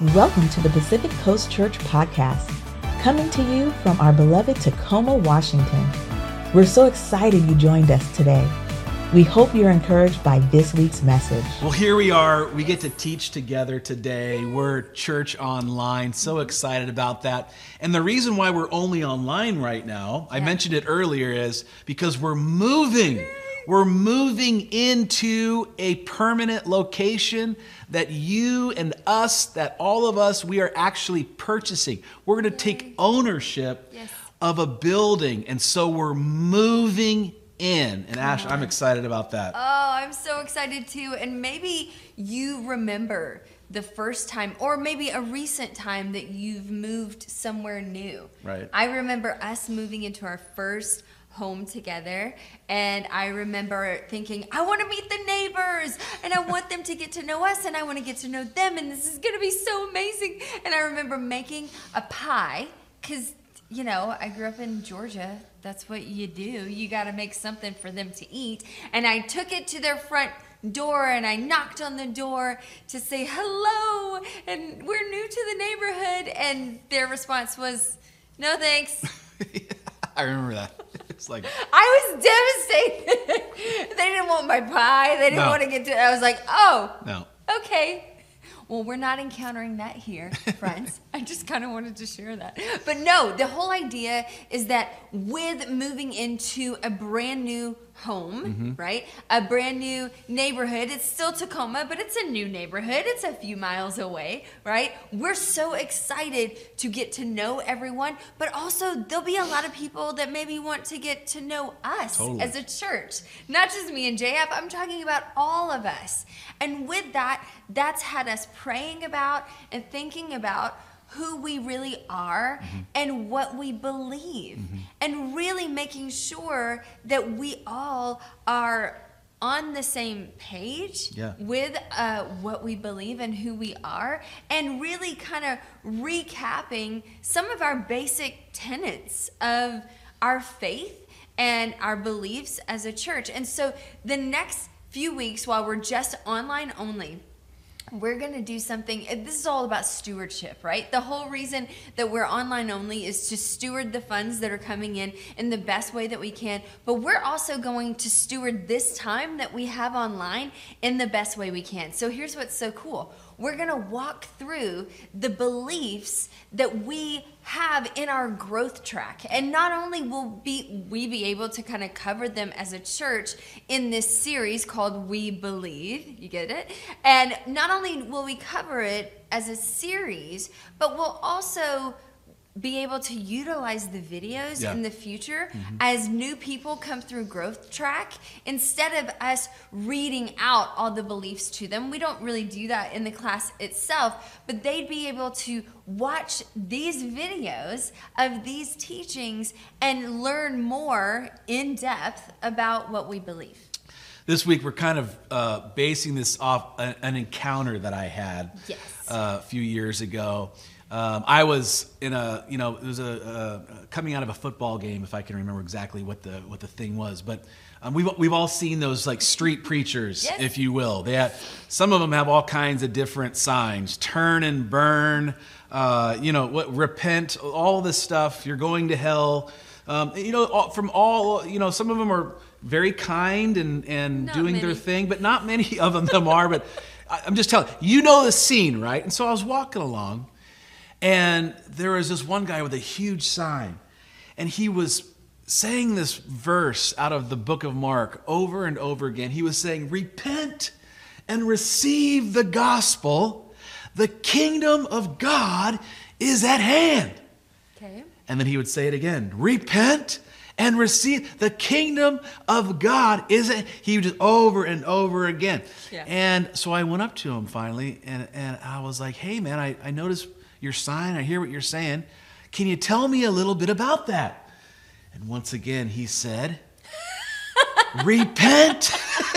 Welcome to the Pacific Coast Church Podcast, coming to you from our beloved Tacoma, Washington. We're so excited you joined us today. We hope you're encouraged by this week's message. Well, here we are. We get to teach together today. We're church online. So excited about that. And the reason why we're only online right now, I mentioned it earlier, is because we're moving. We're moving into a permanent location that you and us, that all of us, we are actually purchasing. We're going to take ownership Yes. of a building. And so we're moving in. And Ash, I'm excited about that. Oh, I'm so excited too. And maybe you remember the first time, or maybe a recent time that you've moved somewhere new. Right. I remember us moving into our first home together. And I remember thinking I want to meet the neighbors and I want them to get to know us and I want to get to know them and this is going to be so amazing. And I remember making a pie cuz you know I grew up in Georgia. That's what you do. You got to make something for them to eat. And I took it to their front door and I knocked on the door to say hello and we're new to the neighborhood. And their response was no thanks. I remember that. It's like, I was devastated. they didn't want my pie. They didn't No. want to get to. I was like, oh, no. okay. Well, we're not encountering that here, friends. I just kind of wanted to share that. But no, the whole idea is that with moving into a brand new home, mm-hmm. right? A brand new neighborhood. It's still Tacoma, but it's a new neighborhood. It's a few miles away, right? We're so excited to get to know everyone, but also there'll be a lot of people that maybe want to get to know us Totally. as a church. Not just me and JF, I'm talking about all of us. And with that, that's had us praying about and thinking about who we really are and what we believe. And really making sure that we all are on the same page Yeah. with uh, what we believe and who we are, and really kind of recapping some of our basic tenets of our faith and our beliefs as a church. And so the next few weeks, while we're just online only, we're going to do something. This is all about stewardship, right? The whole reason that we're online only is to steward the funds that are coming in in the best way that we can. But we're also going to steward this time that we have online in the best way we can. So here's what's so cool we're going to walk through the beliefs that we have in our growth track. And not only will be we be able to kind of cover them as a church in this series called we believe you get it? And not only will we cover it as a series but we'll also be able to utilize the videos Yeah. in the future as new people come through growth track instead of us reading out all the beliefs to them we don't really do that in the class itself but they'd be able to watch these videos of these teachings and learn more in depth about what we believe This week, we're kind of uh, basing this off an encounter that I had Yes. uh, a few years ago. Um, I was in a, you know, it was a, a coming out of a football game, if I can remember exactly what the what the thing was. But um, we've we've all seen those like street preachers, Yes. if you will. They have some of them have all kinds of different signs: turn and burn, uh, you know, what repent, all this stuff. You're going to hell. Um, you know, all, from all, you know, some of them are very kind and and Not doing their thing, but not many of them, them are. But I- I'm just telling you know the scene, right? And so I was walking along, and there was this one guy with a huge sign, and he was saying this verse out of the book of Mark over and over again. He was saying, Repent and receive the gospel. The kingdom of God is at hand. okay And then he would say it again repent and receive the kingdom of God is it he would just over and over again. Yeah. And so I went up to him finally and, and I was like, hey man, I, I noticed your sign, I hear what you're saying. Can you tell me a little bit about that? And once again he said, repent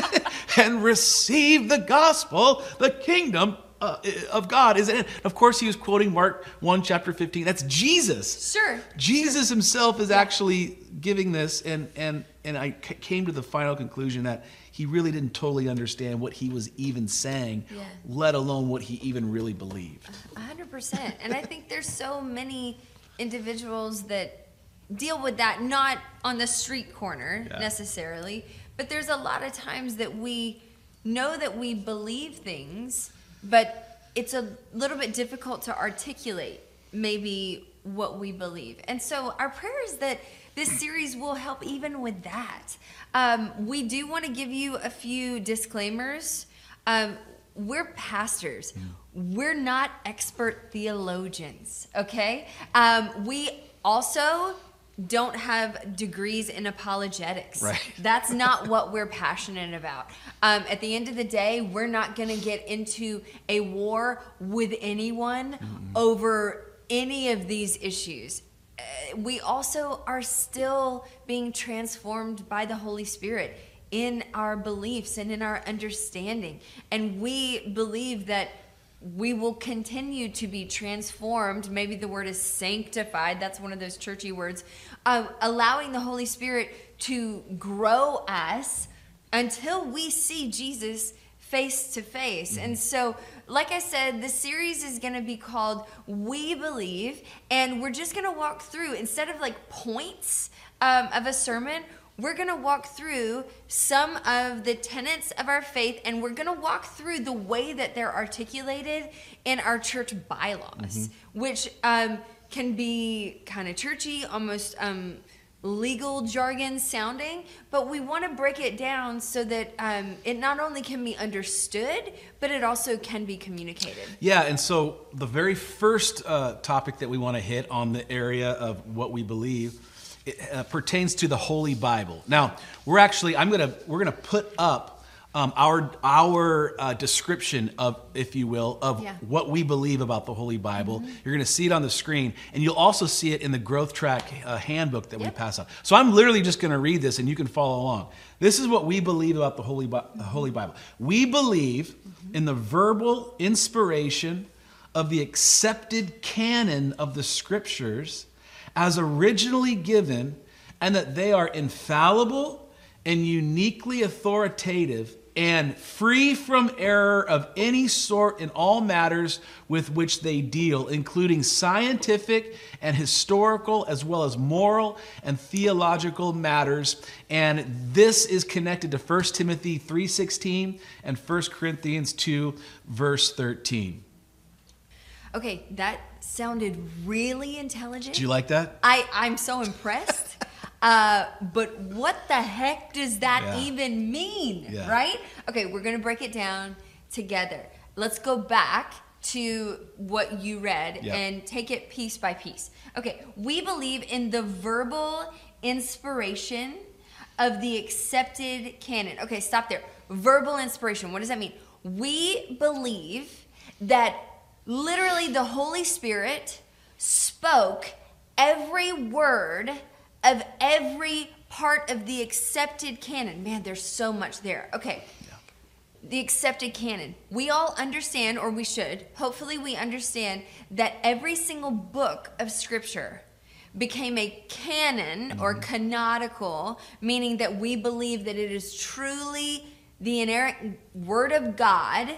and receive the gospel, the kingdom uh, of God is in it. Of course, he was quoting Mark 1, chapter 15. That's Jesus. Sure. Jesus himself is actually giving this, and, and, and I c- came to the final conclusion that he really didn't totally understand what he was even saying, Yeah. let alone what he even really believed. A hundred percent. And I think there's so many individuals that deal with that, not on the street corner Yeah. necessarily, but there's a lot of times that we know that we believe things, but it's a little bit difficult to articulate maybe what we believe. And so our prayer is that this series will help even with that. Um, we do want to give you a few disclaimers. Um, we're pastors. We're not expert theologians, okay? Um, we also don't have degrees in apologetics. Right. That's not what we're passionate about. Um, at the end of the day, we're not going to get into a war with anyone over any of these issues. Uh, we also are still being transformed by the Holy Spirit in our beliefs and in our understanding. And we believe that we will continue to be transformed. Maybe the word is sanctified. That's one of those churchy words. Uh, allowing the Holy Spirit to grow us until we see Jesus face to face. And so, like I said, the series is going to be called We Believe. And we're just going to walk through, instead of like points um, of a sermon, we're going to walk through some of the tenets of our faith and we're going to walk through the way that they're articulated in our church bylaws, which um, can be kind of churchy, almost um, legal jargon sounding, but we want to break it down so that um, it not only can be understood, but it also can be communicated. Yeah, and so the very first uh, topic that we want to hit on the area of what we believe it, uh, pertains to the Holy Bible. Now, we're actually I'm gonna we're gonna put up um, our our uh, description of, if you will, of Yeah. what we believe about the Holy Bible. You're gonna see it on the screen, and you'll also see it in the Growth Track uh, handbook that we pass out. So I'm literally just gonna read this, and you can follow along. This is what we believe about the Holy Bi- the Holy Bible. We believe in the verbal inspiration of the accepted canon of the Scriptures as originally given, and that they are infallible and uniquely authoritative and free from error of any sort in all matters with which they deal, including scientific and historical, as well as moral and theological matters. And this is connected to 1 Timothy 3:16 and 1 Corinthians 2 verse 13. Okay, that sounded really intelligent. Do you like that? I, I'm so impressed. uh, but what the heck does that Yeah. even mean? Yeah. Right? Okay, we're going to break it down together. Let's go back to what you read Yep. and take it piece by piece. Okay, we believe in the verbal inspiration of the accepted canon. Okay, stop there. Verbal inspiration, what does that mean? We believe that literally the Holy Spirit spoke every word of every part of the accepted canon. Man, there's so much there. Okay. The accepted canon. We all understand, or we should, hopefully, we understand that every single book of scripture became a canon or mm-hmm. canonical, meaning that we believe that it is truly the inerrant word of God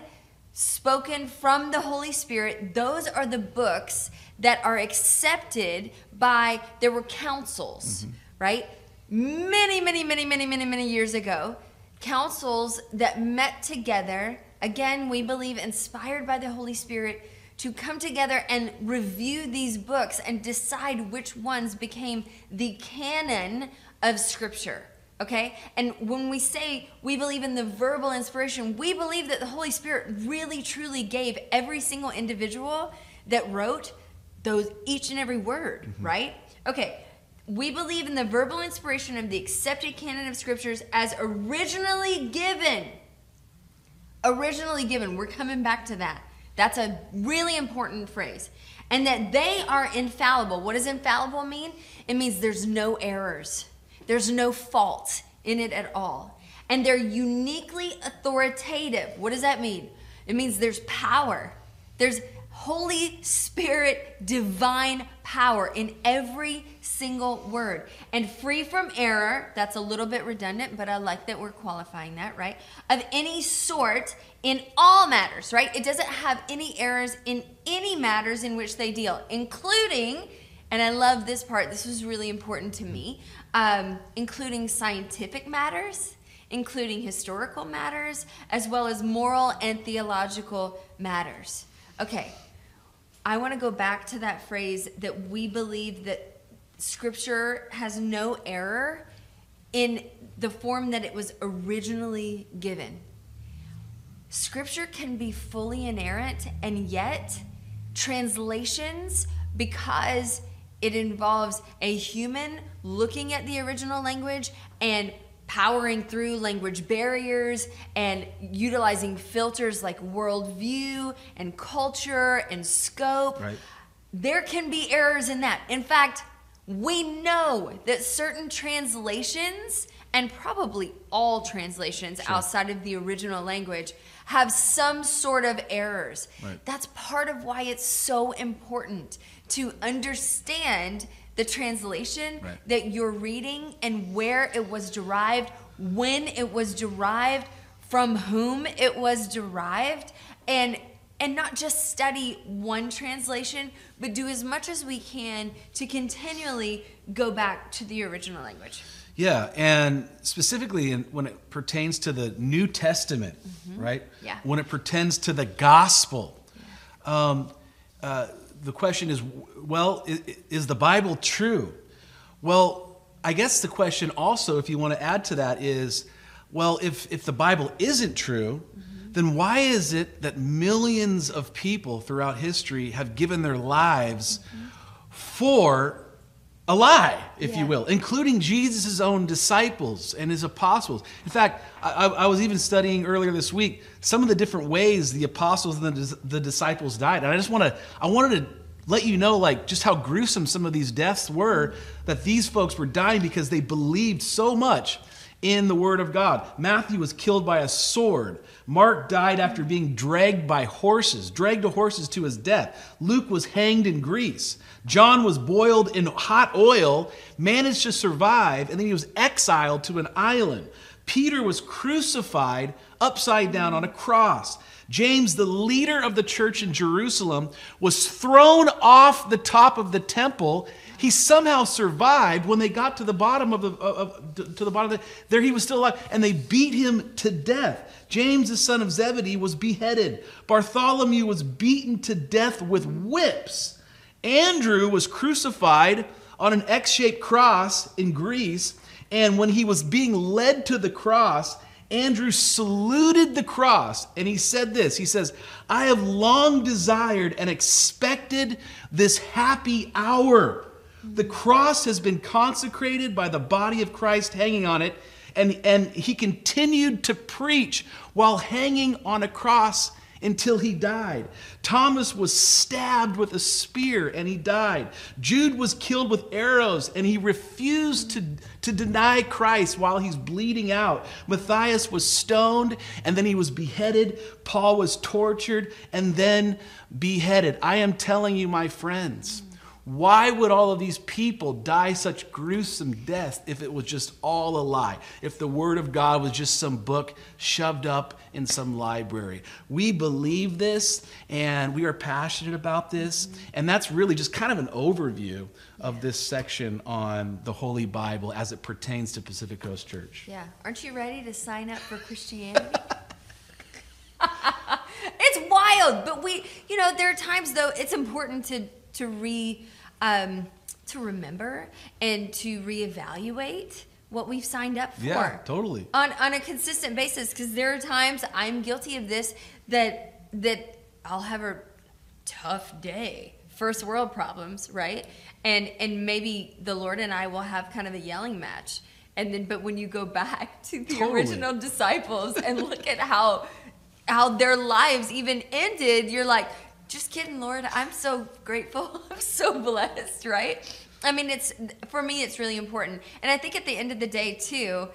spoken from the Holy Spirit. Those are the books that are accepted by, there were councils, mm-hmm. right? Many, many, many, many, many, many years ago, councils that met together, again, we believe inspired by the Holy Spirit, to come together and review these books and decide which ones became the canon of Scripture. Okay? And when we say we believe in the verbal inspiration, we believe that the Holy Spirit really truly gave every single individual that wrote those each and every word, mm-hmm. right? Okay. We believe in the verbal inspiration of the accepted canon of scriptures as originally given. Originally given. We're coming back to that. That's a really important phrase. And that they are infallible. What does infallible mean? It means there's no errors, there's no fault in it at all. And they're uniquely authoritative. What does that mean? It means there's power, there's Holy Spirit divine power in every single word and free from error. That's a little bit redundant, but I like that we're qualifying that, right? Of any sort in all matters, right? It doesn't have any errors in any matters in which they deal, including, and I love this part, this was really important to me, um, including scientific matters including historical matters as well as moral and theological matters. Okay, I want to go back to that phrase that we believe that scripture has no error in the form that it was originally given. Scripture can be fully inerrant, and yet translations, because it involves a human looking at the original language and powering through language barriers and utilizing filters like worldview and culture and scope. Right. There can be errors in that. In fact, we know that certain translations and probably all translations outside of the original language have some sort of errors. Right. That's part of why it's so important to understand the translation Right. that you're reading and where it was derived, when it was derived, from whom it was derived, and and not just study one translation, but do as much as we can to continually go back to the original language. Yeah, and specifically in, when it pertains to the New Testament, right? Mm-hmm. Yeah. When it pertains to the gospel, um, uh, the question is, well, is, is the Bible true? Well, I guess the question also, if you want to add to that, is, well, if if the Bible isn't true, mm-hmm. then why is it that millions of people throughout history have given their lives mm-hmm. for a lie, if you will, including Jesus' own disciples and his apostles. In fact, I, I- I was even studying earlier this week some of the different ways the apostles and the, the disciples died. And I just want to, I wanted to let you know, like, just how gruesome some of these deaths were, that these folks were dying because they believed so much in the Word of God. Matthew was killed by a sword. Mark died after being dragged by horses, dragged to horses to his death. Luke was hanged in Greece. John was boiled in hot oil, managed to survive, and then he was exiled to an island. Peter was crucified upside down on a cross. James, the leader of the church in Jerusalem, was thrown off the top of the temple. He somehow survived when they got to the bottom of the of, to the bottom of the, there he was still alive and they beat him to death. James the son of Zebedee was beheaded. Bartholomew was beaten to death with whips. Andrew was crucified on an X-shaped cross in Greece and when he was being led to the cross, Andrew saluted the cross and he said this He says, I have long desired and expected this happy hour. The cross has been consecrated by the body of Christ hanging on it, and, and he continued to preach while hanging on a cross until he died. Thomas was stabbed with a spear and he died. Jude was killed with arrows and he refused to, to deny Christ while he's bleeding out. Matthias was stoned and then he was beheaded. Paul was tortured and then beheaded. I am telling you, my friends. Why would all of these people die such gruesome deaths if it was just all a lie? If the Word of God was just some book shoved up in some library? We believe this and we are passionate about this. And that's really just kind of an overview of this section on the Holy Bible as it pertains to Pacific Coast Church. Yeah. Aren't you ready to sign up for Christianity? it's wild, but we, you know, there are times though it's important to to re um, to remember and to reevaluate what we've signed up for. Yeah, totally. On on a consistent basis, because there are times I'm guilty of this that that I'll have a tough day, first world problems, right? And and maybe the Lord and I will have kind of a yelling match. And then but when you go back to the Totally. original disciples and look at how how their lives even ended, you're like, just kidding, Lord. I'm so grateful. I'm so blessed, right? I mean, it's for me, it's really important. And I think at the end of the day, too,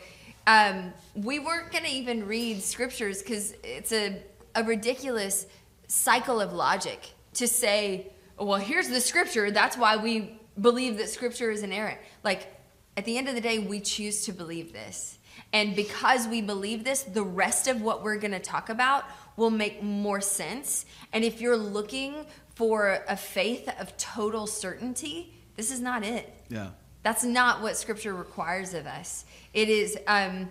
um, we weren't going to even read scriptures because it's a, a ridiculous cycle of logic to say, well, here's the scripture. That's why we believe that scripture is inerrant. Like, at the end of the day, we choose to believe this. And because we believe this, the rest of what we're going to talk about will make more sense. And if you're looking for a faith of total certainty, this is not it. Yeah. That's not what Scripture requires of us. It is, um,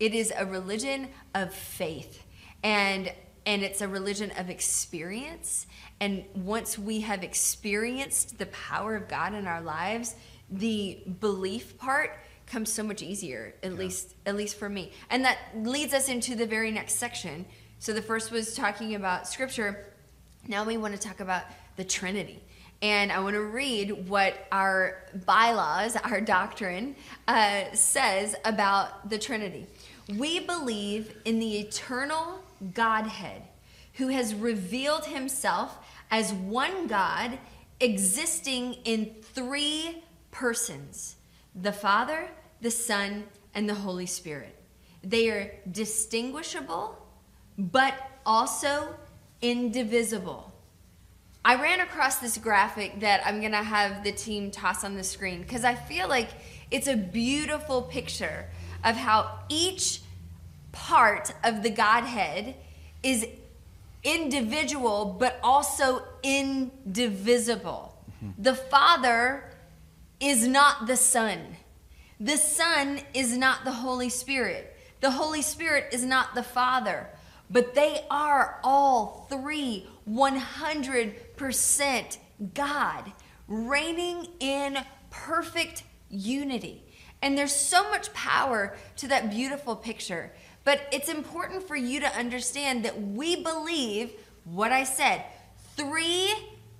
it is a religion of faith, and and it's a religion of experience. And once we have experienced the power of God in our lives, the belief part comes so much easier. At least, at least for me. And that leads us into the very next section. So the first was talking about Scripture. Now we want to talk about the Trinity. And I want to read what our bylaws, our doctrine, uh, says about the Trinity. We believe in the eternal Godhead who has revealed himself as one God existing in three persons the Father, the Son, and the Holy Spirit. They are distinguishable, but also indivisible. I ran across this graphic that I'm going to have the team toss on the screen because I feel like it's a beautiful picture of how each part of the Godhead is individual but also indivisible. Mm-hmm. The Father is not the Son, the Son is not the Holy Spirit, the Holy Spirit is not the Father, but they are all three 100% God, reigning in perfect unity. And there's so much power to that beautiful picture. But it's important for you to understand that we believe what I said three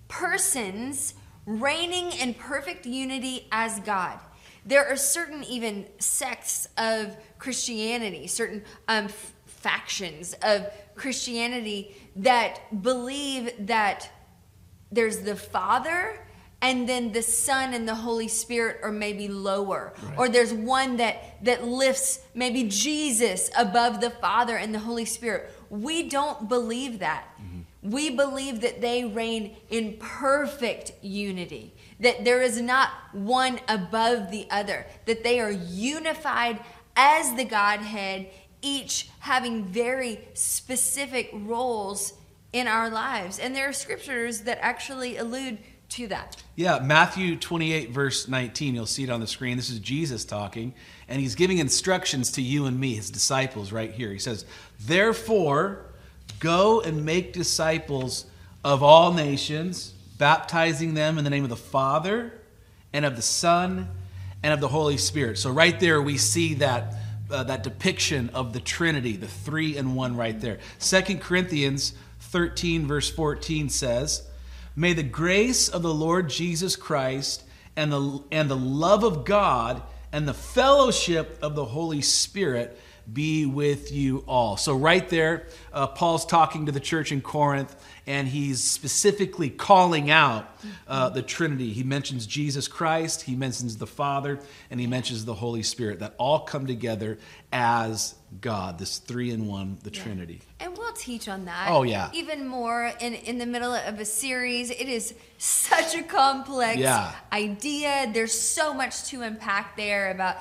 persons reigning in perfect unity as God. There are certain even sects of Christianity, certain um, f- factions of Christianity that believe that there's the Father and then the son and the holy spirit are maybe lower right. or there's one that that lifts maybe jesus above the father and the holy spirit we don't believe that mm-hmm. we believe that they reign in perfect unity that there is not one above the other that they are unified as the godhead each having very specific roles in our lives and there are scriptures that actually allude to that. Yeah, Matthew 28, verse 19, you'll see it on the screen. This is Jesus talking, and he's giving instructions to you and me, his disciples, right here. He says, Therefore, go and make disciples of all nations, baptizing them in the name of the Father, and of the Son, and of the Holy Spirit. So, right there, we see that. Uh, that depiction of the Trinity, the three in one right there. Second Corinthians 13, verse 14 says, May the grace of the Lord Jesus Christ and the, and the love of God and the fellowship of the Holy Spirit be with you all. So, right there, uh, Paul's talking to the church in Corinth, and he's specifically calling out uh, the Trinity. He mentions Jesus Christ, he mentions the Father, and he mentions the Holy Spirit that all come together as God, this three in one, the yeah. Trinity. And we'll teach on that. Oh yeah. Even more in in the middle of a series. It is such a complex yeah. idea. There's so much to unpack there about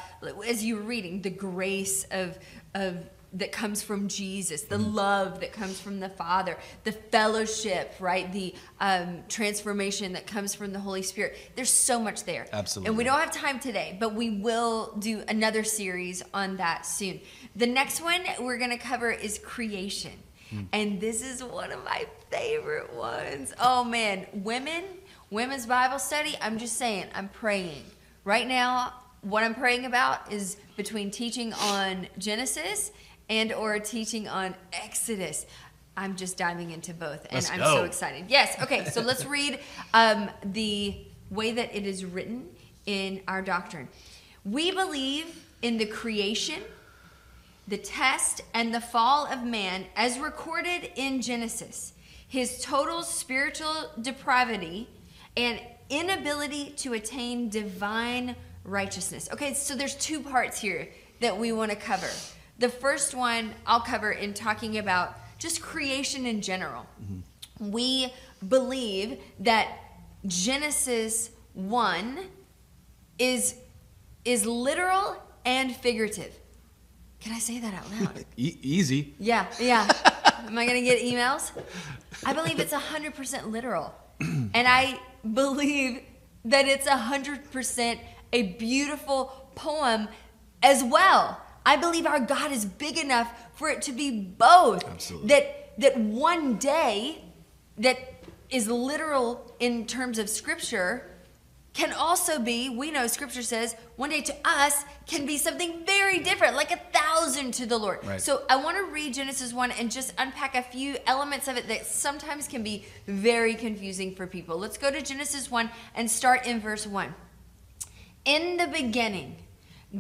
as you're reading the grace of of that comes from Jesus, the mm-hmm. love that comes from the Father, the fellowship, right? The um, transformation that comes from the Holy Spirit. There's so much there. Absolutely. And we don't have time today, but we will do another series on that soon. The next one we're going to cover is creation. Mm. And this is one of my favorite ones. Oh man, women, women's Bible study, I'm just saying, I'm praying. Right now, what I'm praying about is between teaching on Genesis and or teaching on Exodus. I'm just diving into both, and let's I'm go. so excited. Yes. Okay. So let's read um, the way that it is written in our doctrine. We believe in the creation, the test, and the fall of man as recorded in Genesis. His total spiritual depravity and inability to attain divine righteousness. Okay, so there's two parts here that we want to cover. The first one I'll cover in talking about just creation in general. Mm-hmm. We believe that Genesis 1 is is literal and figurative. Can I say that out loud? E- easy. Yeah, yeah. Am I going to get emails? I believe it's 100% literal. and I believe that it's 100% a beautiful poem as well. I believe our God is big enough for it to be both. Absolutely. That that one day that is literal in terms of scripture can also be, we know scripture says, one day to us can be something very different, like a thousand to the Lord. Right. So I want to read Genesis 1 and just unpack a few elements of it that sometimes can be very confusing for people. Let's go to Genesis 1 and start in verse 1. In the beginning,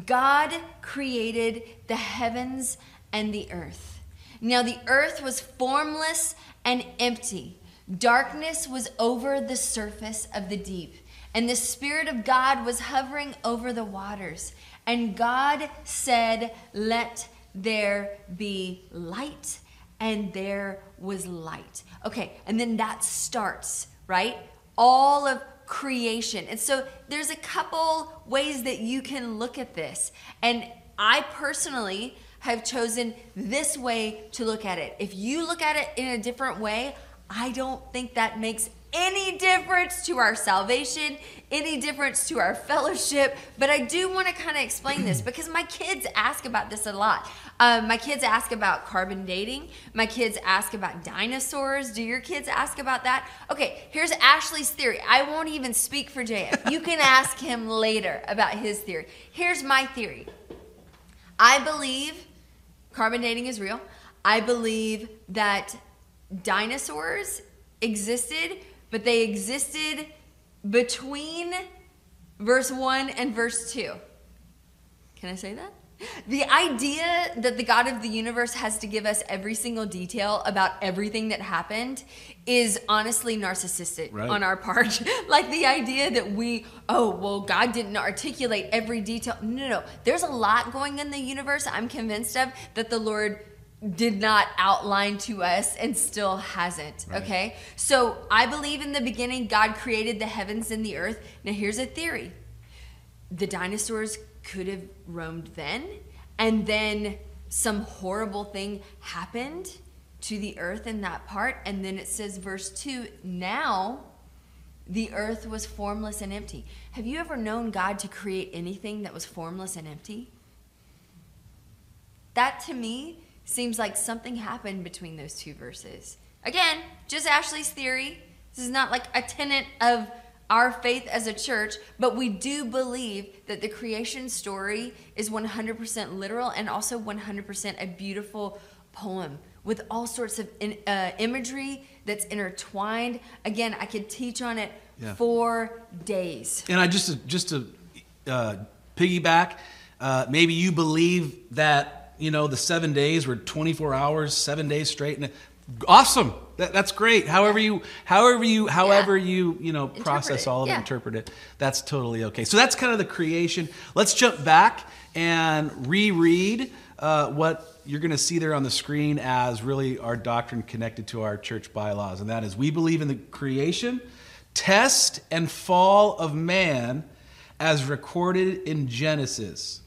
God created the heavens and the earth. Now the earth was formless and empty. Darkness was over the surface of the deep, and the Spirit of God was hovering over the waters. And God said, Let there be light, and there was light. Okay, and then that starts, right? All of creation. And so there's a couple ways that you can look at this. And I personally have chosen this way to look at it. If you look at it in a different way, I don't think that makes any difference to our salvation, any difference to our fellowship. But I do want to kind of explain this because my kids ask about this a lot. Um, my kids ask about carbon dating. My kids ask about dinosaurs. Do your kids ask about that? Okay, here's Ashley's theory. I won't even speak for JF. You can ask him later about his theory. Here's my theory I believe carbon dating is real. I believe that dinosaurs existed, but they existed between verse 1 and verse 2. Can I say that? The idea that the God of the universe has to give us every single detail about everything that happened is honestly narcissistic Right. on our part. like the idea that we, oh, well, God didn't articulate every detail. No, no, no. There's a lot going in the universe, I'm convinced of, that the Lord did not outline to us and still hasn't. Right. Okay? So I believe in the beginning, God created the heavens and the earth. Now, here's a theory the dinosaurs could have roamed then, and then some horrible thing happened to the earth in that part. And then it says, verse 2 now the earth was formless and empty. Have you ever known God to create anything that was formless and empty? That to me seems like something happened between those two verses. Again, just Ashley's theory. This is not like a tenet of our faith as a church, but we do believe that the creation story is 100% literal and also 100% a beautiful poem with all sorts of in, uh, imagery that's intertwined. Again, I could teach on it Yeah. for days. And I just to, just to uh, piggyback, uh, maybe you believe that you know the seven days were 24 hours, seven days straight, and awesome. That, that's great. However you, however you, however you, you know, process it, all of it, interpret it. That's totally okay. So that's kind of the creation. Let's jump back and reread uh, what you're going to see there on the screen as really our doctrine connected to our church bylaws, and that is we believe in the creation, test, and fall of man as recorded in Genesis.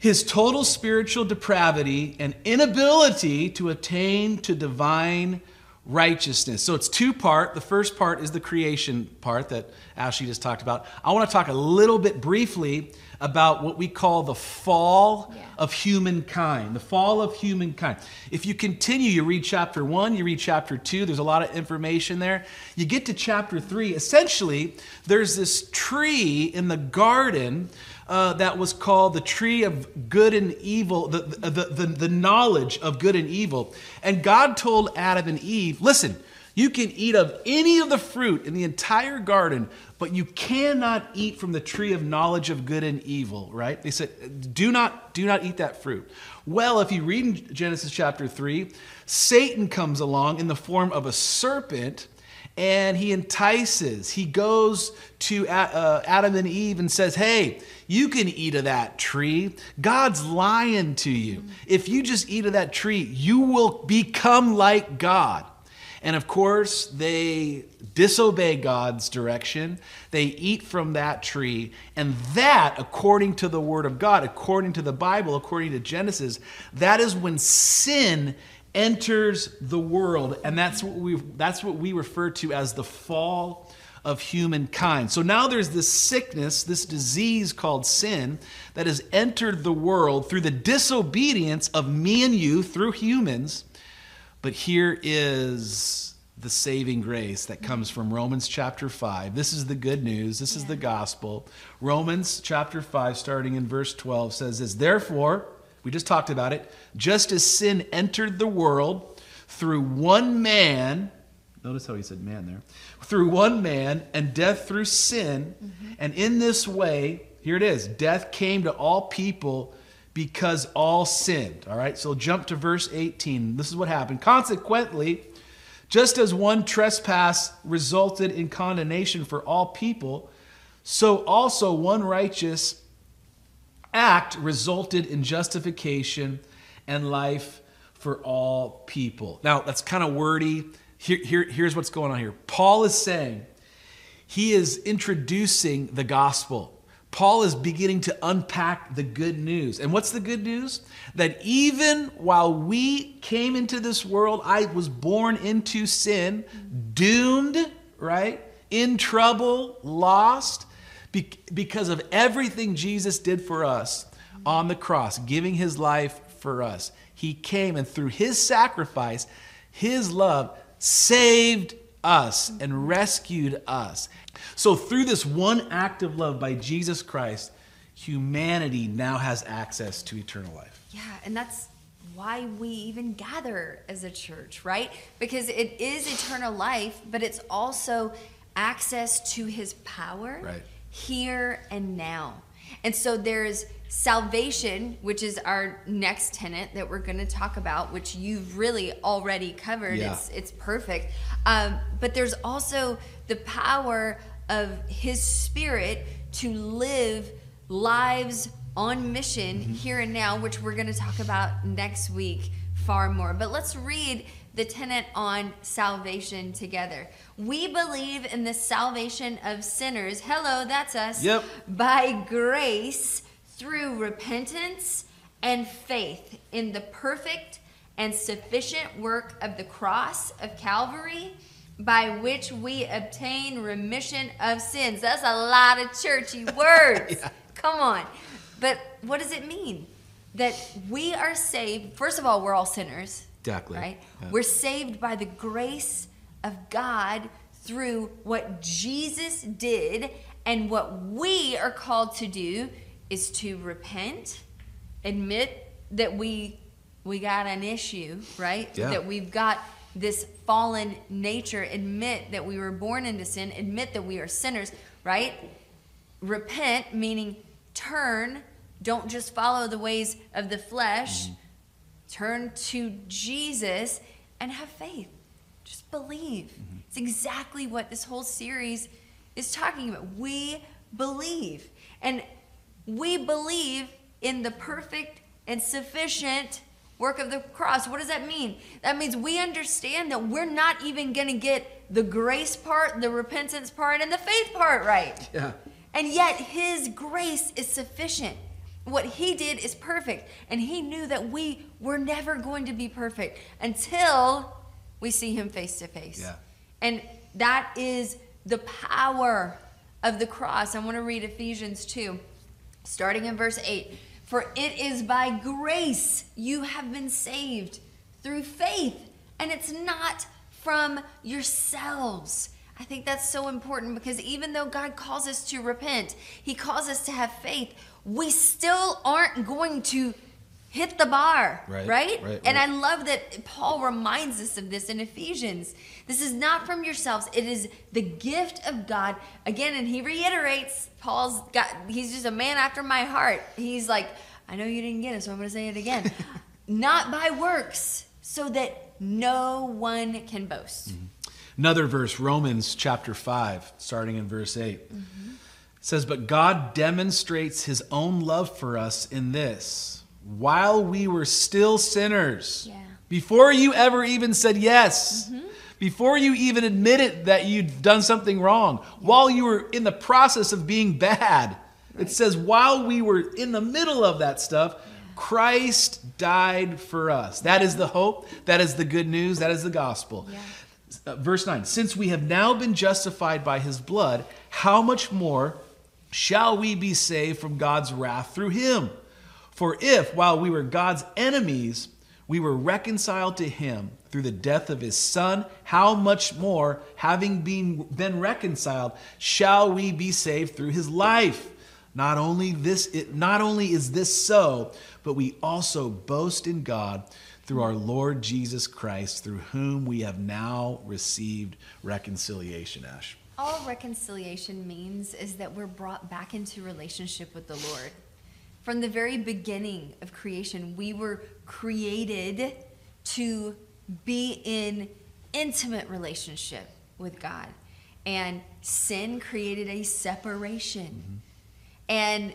His total spiritual depravity and inability to attain to divine righteousness. So it's two part. The first part is the creation part that Ashley just talked about. I want to talk a little bit briefly about what we call the fall Yeah. of humankind. The fall of humankind. If you continue, you read chapter one, you read chapter two, there's a lot of information there. You get to chapter three, essentially, there's this tree in the garden uh, that was called the tree of good and evil, the, the, the, the knowledge of good and evil. And God told Adam and Eve, listen, you can eat of any of the fruit in the entire garden, but you cannot eat from the tree of knowledge of good and evil, right? They said, do not, do not eat that fruit. Well, if you read in Genesis chapter 3, Satan comes along in the form of a serpent and he entices. He goes to uh, Adam and Eve and says, Hey, you can eat of that tree. God's lying to you. If you just eat of that tree, you will become like God. And of course, they disobey God's direction. They eat from that tree. And that, according to the Word of God, according to the Bible, according to Genesis, that is when sin enters the world. And that's what we, that's what we refer to as the fall of humankind. So now there's this sickness, this disease called sin, that has entered the world through the disobedience of me and you, through humans. But here is the saving grace that comes from Romans chapter 5. This is the good news. This is the gospel. Romans chapter 5, starting in verse 12, says this Therefore, we just talked about it, just as sin entered the world through one man, notice how he said man there, through one man, and death through sin, mm-hmm. and in this way, here it is, death came to all people because all sinned. All right, so jump to verse 18. This is what happened. Consequently, just as one trespass resulted in condemnation for all people, so also one righteous act resulted in justification and life for all people. Now, that's kind of wordy. Here, here, here's what's going on here Paul is saying, he is introducing the gospel. Paul is beginning to unpack the good news. And what's the good news? That even while we came into this world, I was born into sin, doomed, right? In trouble, lost, because of everything Jesus did for us on the cross, giving his life for us. He came and through his sacrifice, his love saved us and rescued us. So, through this one act of love by Jesus Christ, humanity now has access to eternal life. Yeah, and that's why we even gather as a church, right? Because it is eternal life, but it's also access to his power right. Here and now. And so there's salvation, which is our next tenet that we're going to talk about, which you've really already covered. Yeah. It's it's perfect. Um, but there's also the power of His Spirit to live lives on mission mm-hmm. here and now, which we're going to talk about next week far more. But let's read the tenet on salvation together. We believe in the salvation of sinners. Hello, that's us. Yep. By grace through repentance and faith in the perfect and sufficient work of the cross of Calvary by which we obtain remission of sins. That's a lot of churchy words. yeah. Come on. But what does it mean? That we are saved. First of all, we're all sinners. Exactly. Right? Yeah. We're saved by the grace of God through what Jesus did, and what we are called to do is to repent, admit that we we got an issue, right? Yeah. That we've got this fallen nature, admit that we were born into sin, admit that we are sinners, right? Repent, meaning turn, don't just follow the ways of the flesh, mm-hmm. Turn to Jesus and have faith. Just believe. Mm-hmm. It's exactly what this whole series is talking about. We believe. And we believe in the perfect and sufficient work of the cross. What does that mean? That means we understand that we're not even going to get the grace part, the repentance part, and the faith part right. Yeah. And yet his grace is sufficient. What he did is perfect. And he knew that we were never going to be perfect until we see him face to face. Yeah. And that is the power of the cross. I want to read Ephesians 2, starting in verse 8. For it is by grace you have been saved through faith, and it's not from yourselves. I think that's so important because even though God calls us to repent, He calls us to have faith, we still aren't going to hit the bar, right? Right. right and right. I love that Paul reminds us of this in Ephesians. This is not from yourselves, it is the gift of God. Again, and he reiterates, Paul's got, he's just a man after my heart. He's like, I know you didn't get it, so I'm going to say it again. not by works, so that no one can boast. Mm-hmm. Another verse, Romans chapter 5, starting in verse 8. Mm-hmm. Says, But God demonstrates his own love for us in this while we were still sinners, yeah. before you ever even said yes, mm-hmm. before you even admitted that you'd done something wrong, while you were in the process of being bad. It says, while we were in the middle of that stuff, Christ died for us. That is the hope. That is the good news. That is the gospel. Yeah. Uh, verse 9 Since we have now been justified by his blood, how much more shall we be saved from God's wrath through him? For if, while we were God's enemies, we were reconciled to him through the death of his son, how much more, having been, been reconciled, shall we be saved through his life? Not only this, it, not only is this so, but we also boast in God through our Lord Jesus Christ, through whom we have now received reconciliation. Ash. All reconciliation means is that we're brought back into relationship with the Lord. From the very beginning of creation, we were created to be in intimate relationship with God. And sin created a separation. Mm-hmm. And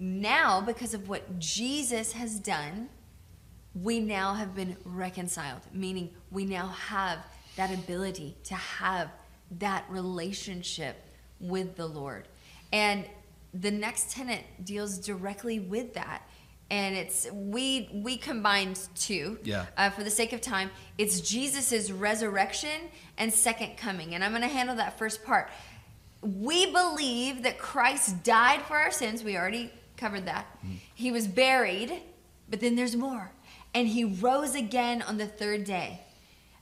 now, because of what Jesus has done, we now have been reconciled, meaning we now have that ability to have that relationship with the Lord. And the next tenet deals directly with that. And it's we we combined two. Yeah. Uh, for the sake of time, it's Jesus's resurrection and second coming, and I'm going to handle that first part. We believe that Christ died for our sins. We already covered that. He was buried, but then there's more. And he rose again on the third day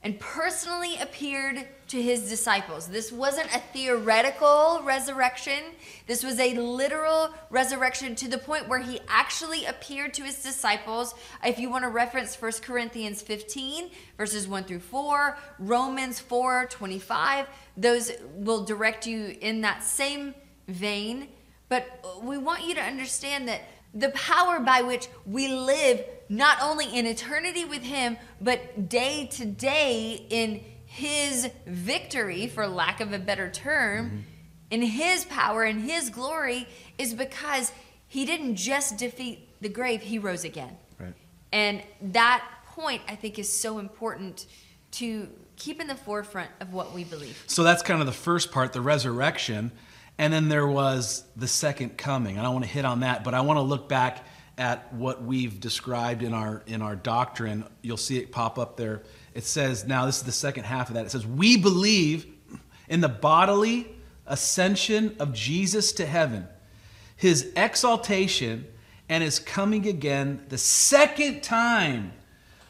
and personally appeared to his disciples. This wasn't a theoretical resurrection. This was a literal resurrection to the point where he actually appeared to his disciples. If you want to reference 1 Corinthians 15, verses 1 through 4, Romans 4 25, those will direct you in that same vein. But we want you to understand that the power by which we live not only in eternity with him but day to day in his victory for lack of a better term mm-hmm. in his power and his glory is because he didn't just defeat the grave he rose again Right. and that point i think is so important to keep in the forefront of what we believe So that's kind of the first part, the resurrection. And then there was the second coming. And I want to hit on that, but I want to look back at what we've described in our in our doctrine. You'll see it pop up there. It says, now this is the second half of that. It says, "We believe in the bodily ascension of Jesus to heaven, his exaltation and his coming again the second time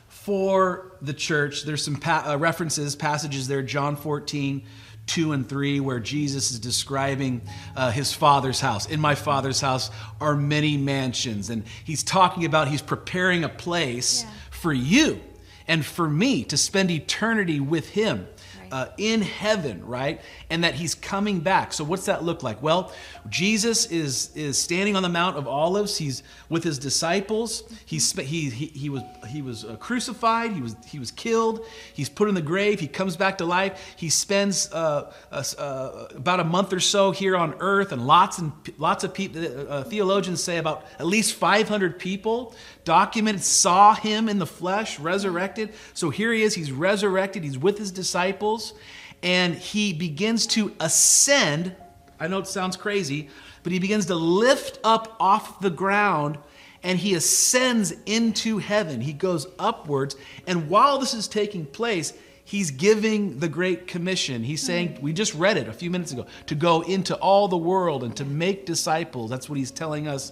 for the church. There's some pa- uh, references, passages there, John 14, 2 and 3, where Jesus is describing uh, his father's house. In my father's house are many mansions. And he's talking about he's preparing a place Yeah. for you and for me to spend eternity with him uh, in heaven, right? And that he's coming back. So what's that look like? Well, Jesus is is standing on the Mount of Olives. He's with his disciples. He's sp- he, he he was he was uh, crucified. He was he was killed. He's put in the grave. He comes back to life. He spends uh, uh, uh, about a month or so here on earth, and lots and lots of people. Uh, theologians say about at least 500 people documented saw him in the flesh, resurrected. So here he is. He's resurrected. He's with his disciples, and he begins to ascend. I know it sounds crazy, but he begins to lift up off the ground and he ascends into heaven. He goes upwards. And while this is taking place, he's giving the Great Commission. He's saying, hmm. we just read it a few minutes ago, to go into all the world and to make disciples. That's what he's telling us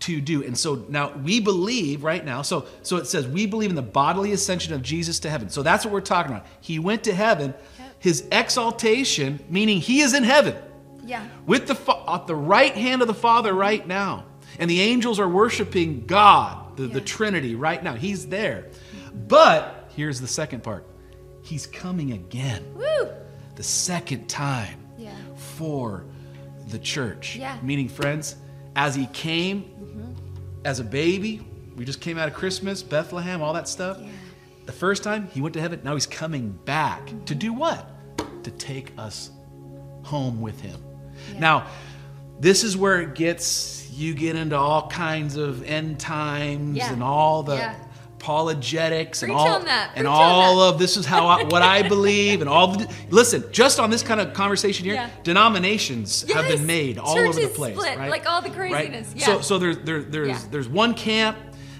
to do. And so now we believe right now. So so it says we believe in the bodily ascension of Jesus to heaven. So that's what we're talking about. He went to heaven. Yep. His exaltation, meaning he is in heaven yeah with the at the right hand of the Father right now. And the angels are worshiping God, the, the Trinity right now. He's there. But here's the second part. He's coming again. woo The second time yeah for the church. Yeah. Meaning, friends, as he came as a baby, we just came out of Christmas, Bethlehem, all that stuff. Yeah. The first time he went to heaven, now he's coming back to do what? To take us home with him. Yeah. Now, this is where it gets you get into all kinds of end times Yeah. and all the Yeah. Apologetics and all that. and Preach all of this is how I, what I believe and all the listen just on this kind of conversation here Yeah. denominations have been made all over the place split, right like all the Right? craziness, so so there's there, there's Yeah. there's one camp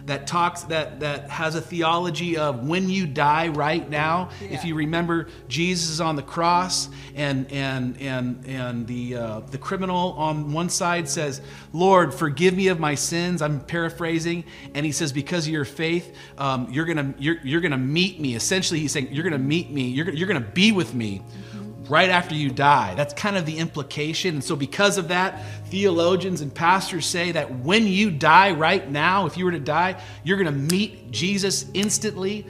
that talks that that has a theology of when you die right now if you remember jesus is on the cross and and and and the uh, the criminal on one side says lord forgive me of my sins i'm paraphrasing and he says because of your faith um, you're gonna you're, you're gonna meet me. Essentially he's saying you're gonna meet me. You're, gonna- you're gonna be with me right after you die. That's kind of the implication. And so, because of that, theologians and pastors say that when you die right now, if you were to die, you're going to meet Jesus instantly.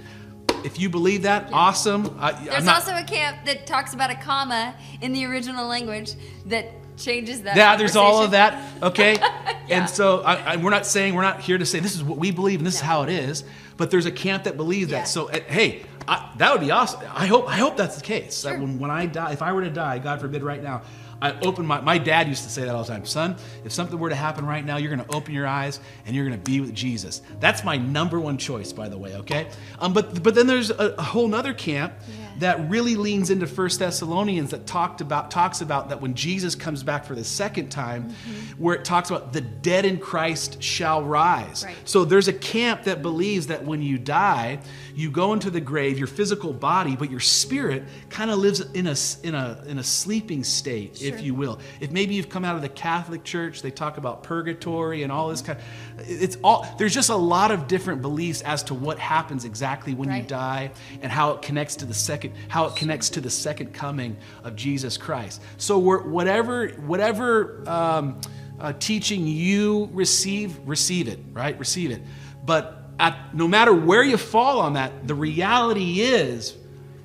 If you believe that, awesome. I, I'm There's not- also a camp that talks about a comma in the original language that changes that. yeah, there's all of that. Okay, Yeah. and so I, I, we're not saying we're not here to say this is what we believe and this is how it is. But there's a camp that believes Yeah. that. So uh, hey, I, that would be awesome. I hope I hope that's the case. That when, when I die, if I were to die, God forbid, right now, I open my. My dad used to say that all the time. Son, if something were to happen right now, you're going to open your eyes and you're going to be with Jesus. That's my number one choice, by the way. Okay. Um, but but then there's a, a whole nother camp Yeah. That really leans into First Thessalonians that talked about talks about that when Jesus comes back for the second time, Mm-hmm. where it talks about the dead in Christ shall rise. Right. So there's a camp that believes that when you die, you go into the grave, your physical body, but your spirit kind of lives in a in a in a sleeping state, if you will. If maybe you've come out of the Catholic Church, they talk about purgatory and all this kind. It's all there's just a lot of different beliefs as to what happens exactly when you die and how it connects to the second how it connects to the second coming of Jesus Christ. So we're, whatever whatever um, uh, teaching you receive, receive it, right? Receive it. But at, no matter where you fall on that, the reality is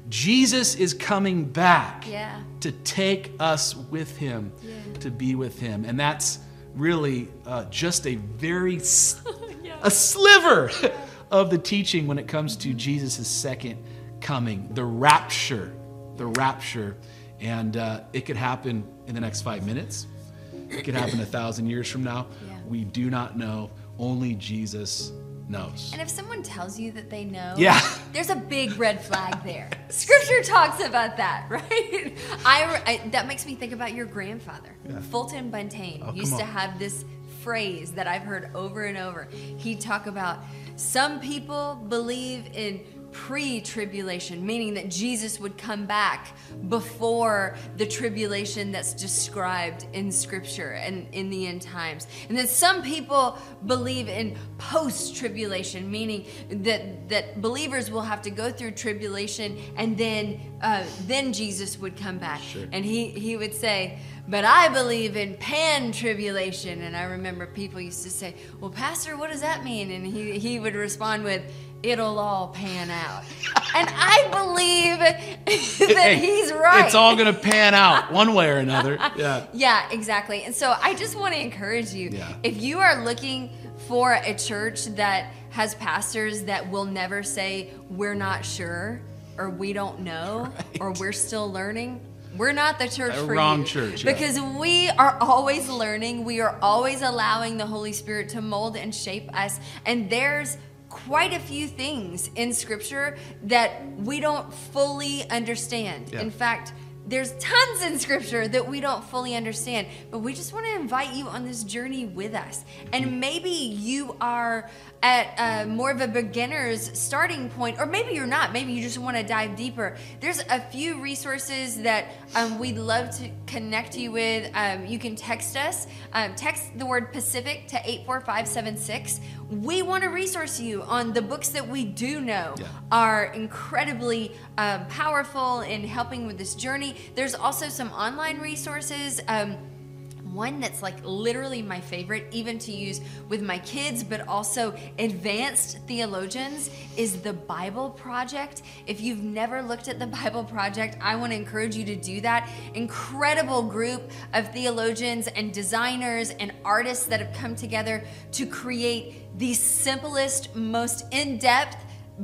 Jesus is coming back Yeah. to take us with him, Yeah. to be with him, and that's really uh, just a very s- Yeah. a sliver of the teaching when it comes to Jesus' second coming, the rapture, the rapture. And uh, it could happen in the next five minutes. It could happen a thousand years from now. We do not know. Only Jesus knows. And if someone tells you that they know, Yeah. there's a big red flag there. Scripture talks about that, right? I, I- that makes me think about your grandfather, Yeah. Fulton Buntain, Oh, used to have this phrase that I've heard over and over. He'd talk about some people believe in pre-tribulation, meaning that Jesus would come back before the tribulation that's described in Scripture and in the end times. And then some people believe in post-tribulation, meaning that that believers will have to go through tribulation and then uh, then Jesus would come back. Sure. And he he would say. But I believe in pan tribulation. And I remember people used to say, Well, Pastor, what does that mean? And he, he would respond with, It'll all pan out. and I believe that Hey, he's right. It's all going to pan out one way or another. Yeah. Yeah, exactly. And so I just want to encourage you Yeah. if you are looking for a church that has pastors that will never say, we're not sure, or we don't know, or we're still learning. We're not the church A for wrong you. church, yeah. Because we are always learning. We are always allowing the Holy Spirit to mold and shape us. And there's quite a few things in Scripture that we don't fully understand. Yeah. In fact, there's tons in scripture that we don't fully understand, but we just want to invite you on this journey with us. And mm-hmm. maybe you are at uh, more of a beginner's starting point, or maybe you're not. Maybe you just want to dive deeper. There's a few resources that um, we'd love to connect you with. Um, you can text us, um, text the word Pacific to 84576. We want to resource you on the books that we do know Yeah. are incredibly um, powerful in helping with this journey. There's also some online resources. One that's like literally my favorite, even to use with my kids, but also advanced theologians, is the Bible Project. If you've never looked at the Bible Project, I want to encourage you to do that. Incredible group of theologians and designers and artists that have come together to create the simplest, most in depth,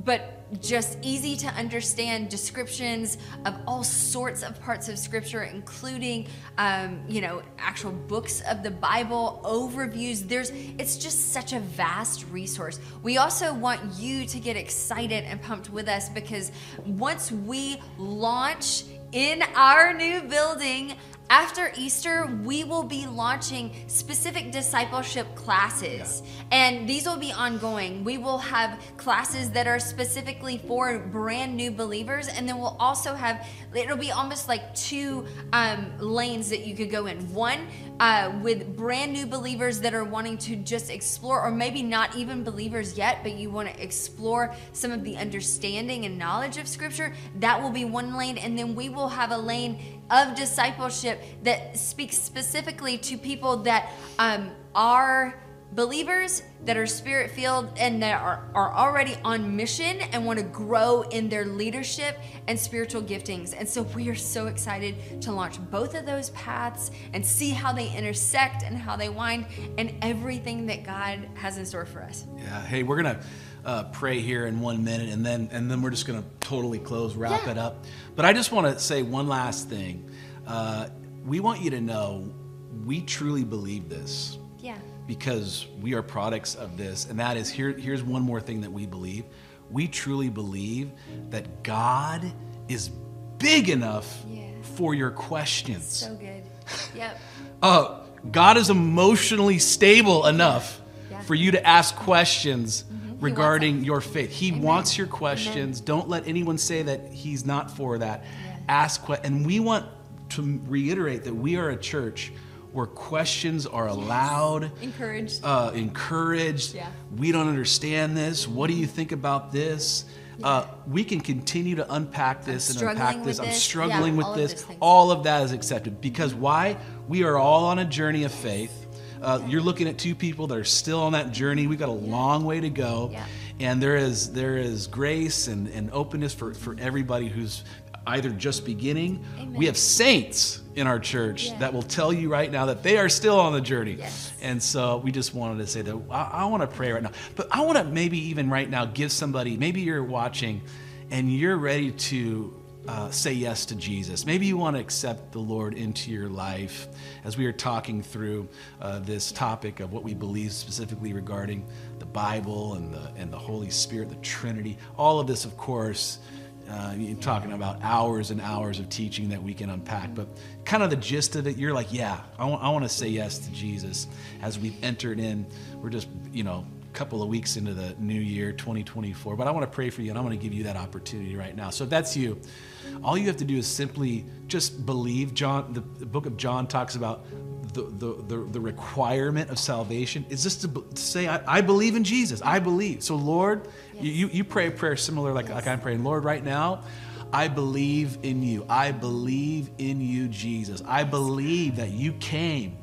but just easy to understand descriptions of all sorts of parts of scripture including um, you know actual books of the bible overviews. There's it's just such a vast resource. We also want you to get excited and pumped with us because once we launch in our new building after Easter, we will be launching specific discipleship classes, and these will be ongoing. We will have classes that are specifically for brand new believers, and then we'll also have it'll be almost like two um, lanes that you could go in. One uh, with brand new believers that are wanting to just explore, or maybe not even believers yet, but you want to explore some of the understanding and knowledge of Scripture. That will be one lane, and then we will have a lane of discipleship that speaks specifically to people that um, are believers that are spirit filled and that are, are already on mission and want to grow in their leadership and spiritual giftings. And so we are so excited to launch both of those paths and see how they intersect and how they wind and everything that God has in store for us. Yeah. Hey, we're gonna uh, pray here in one minute, and then and then we're just gonna totally close, wrap Yeah. it up. But I just want to say one last thing. Uh, we want you to know we truly believe this Yeah. because we are products of this, and that is here. Here's one more thing that we believe: we truly believe that God is big enough Yeah. for your questions. So good. Yep. uh, God is emotionally stable enough Yeah. for you to ask questions regarding your faith. He Amen. wants your questions. Don't let anyone say that He's not for that. Ask que- and we want to reiterate that we are a church where questions are allowed Encouraged. uh, encouraged. Yeah. We don't understand this. What do you think about this? Uh, we can continue to unpack this and unpack with this. I'm struggling Yeah, with all this. things. All of that is accepted because why? We are all on a journey of faith. Uh, you're looking at two people that are still on that journey. We've got a long way to go, Yeah. and there is there is grace and, and openness for, for everybody who's either just beginning. Amen. We have saints in our church Yeah. that will tell you right now that they are still on the journey. Yes. And so we just wanted to say that I, I want to pray right now. But I want to maybe even right now give somebody, maybe you're watching and you're ready to uh, say yes to Jesus. Maybe you want to accept the Lord into your life as we are talking through uh, this topic of what we believe specifically regarding the Bible and the, and the Holy Spirit, the Trinity. All of this, of course, uh, you're talking about hours and hours of teaching that we can unpack, but kind of the gist of it, you're like, yeah, I want to say yes to Jesus as we've entered in. We're just, you know, couple of weeks into the new year, 2024. But I want to pray for you, and I want to give you that opportunity right now. So if that's you, all you have to do is simply just believe. John, the, the book of John talks about the, the, the, requirement of salvation is just to, to say, I, I believe in Jesus. I believe. So, Lord, you, you, you pray a prayer similar like, like I'm praying. Lord, right now, I believe in you. I believe in you, Jesus. I believe that you came,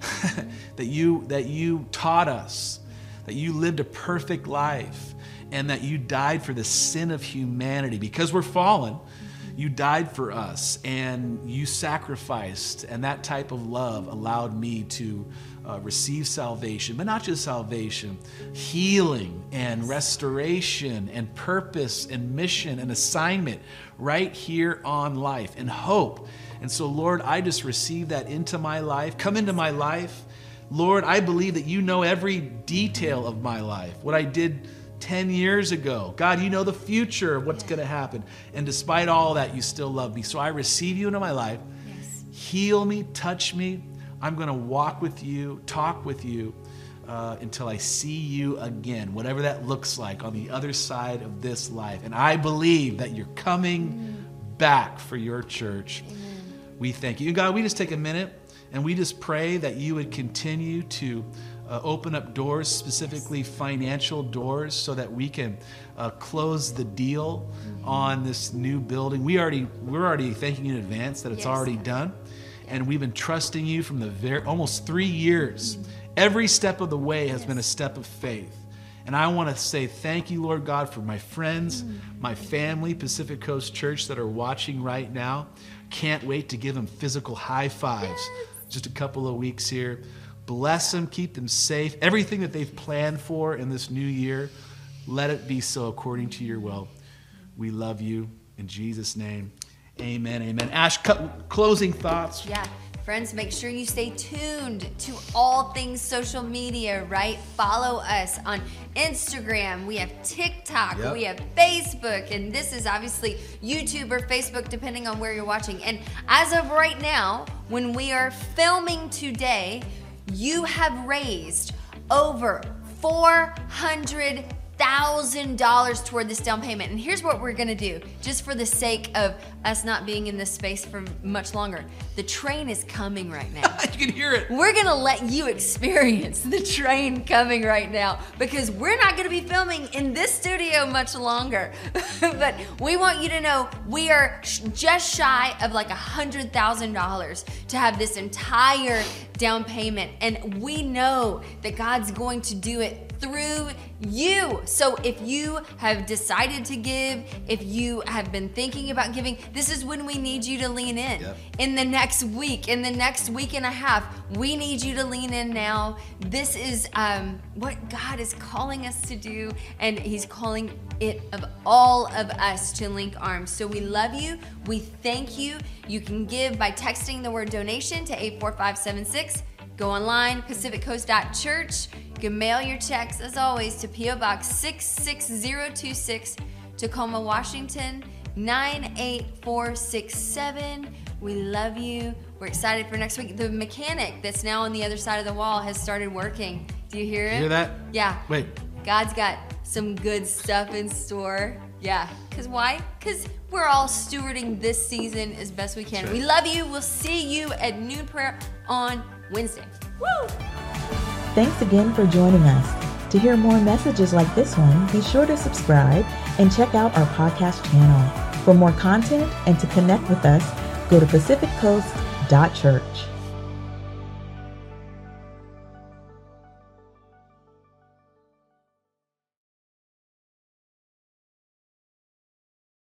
that you that you taught us, that you lived a perfect life, and that you died for the sin of humanity because we're fallen. You died for us and you sacrificed, and that type of love allowed me to uh, receive salvation, but not just salvation, healing and restoration and purpose and mission and assignment right here on life and hope. And so, Lord, I just receive that into my life. Come into my life. Lord, I believe that you know every detail of my life, what I did 10 years ago. God, you know the future of what's going to happen. And despite all that, you still love me. So I receive you into my life. Yes. Heal me, touch me. I'm going to walk with you, talk with you uh, until I see you again, whatever that looks like on the other side of this life. And I believe that you're coming back for your church. We thank you. And God, we just take a minute and we just pray that you would continue to uh, open up doors, specifically financial doors, so that we can uh, close the deal on this new building. We already we're already thanking you in advance that it's Yes. already done, and we've been trusting you from the very almost three years. Every step of the way has been a step of faith. And I want to say thank you, Lord God, for my friends, my family, Pacific Coast Church that are watching right now. Can't wait to give them physical high fives. Just a couple of weeks here. Bless them, keep them safe. Everything that they've planned for in this new year, let it be so according to your will. We love you. In Jesus' name, amen. Amen. Ash, closing thoughts. Yeah. Friends, make sure you stay tuned to all things social media, right? Follow us on Instagram. We have TikTok. Yep. We have Facebook. And this is obviously YouTube or Facebook, depending on where you're watching. And as of right now, when we are filming today, you have raised over 400 thousand dollars toward this down payment. And here's what we're gonna do, just for the sake of us not being in this space for much longer. The train is coming right now. you can hear it. We're gonna let you experience the train coming right now because we're not gonna be filming in this studio much longer. but we want you to know we are just shy of like a hundred thousand dollars to have this entire down payment. And we know that God's going to do it through you. So if you have decided to give, if you have been thinking about giving, this is when we need you to lean in. Yep. In the next week, in the next week and a half, we need you to lean in now. This is um, what God is calling us to do, and He's calling it of all of us to link arms. So we love you. We thank you. You can give by texting the word donation to 84576. Go online, pacificcoast.church. You can mail your checks, as always, to P.O. Box 66026, Tacoma, Washington 98467. We love you. We're excited for next week. The mechanic that's now on the other side of the wall has started working. Do you hear it? Hear that? Yeah. Wait. God's got some good stuff in store. Yeah. Because why? Because we're all stewarding this season as best we can. Right. We love you. We'll see you at noon prayer on Wednesday. Woo! Thanks again for joining us. To hear more messages like this one, be sure to subscribe and check out our podcast channel. For more content and to connect with us, go to pacificcoast.church.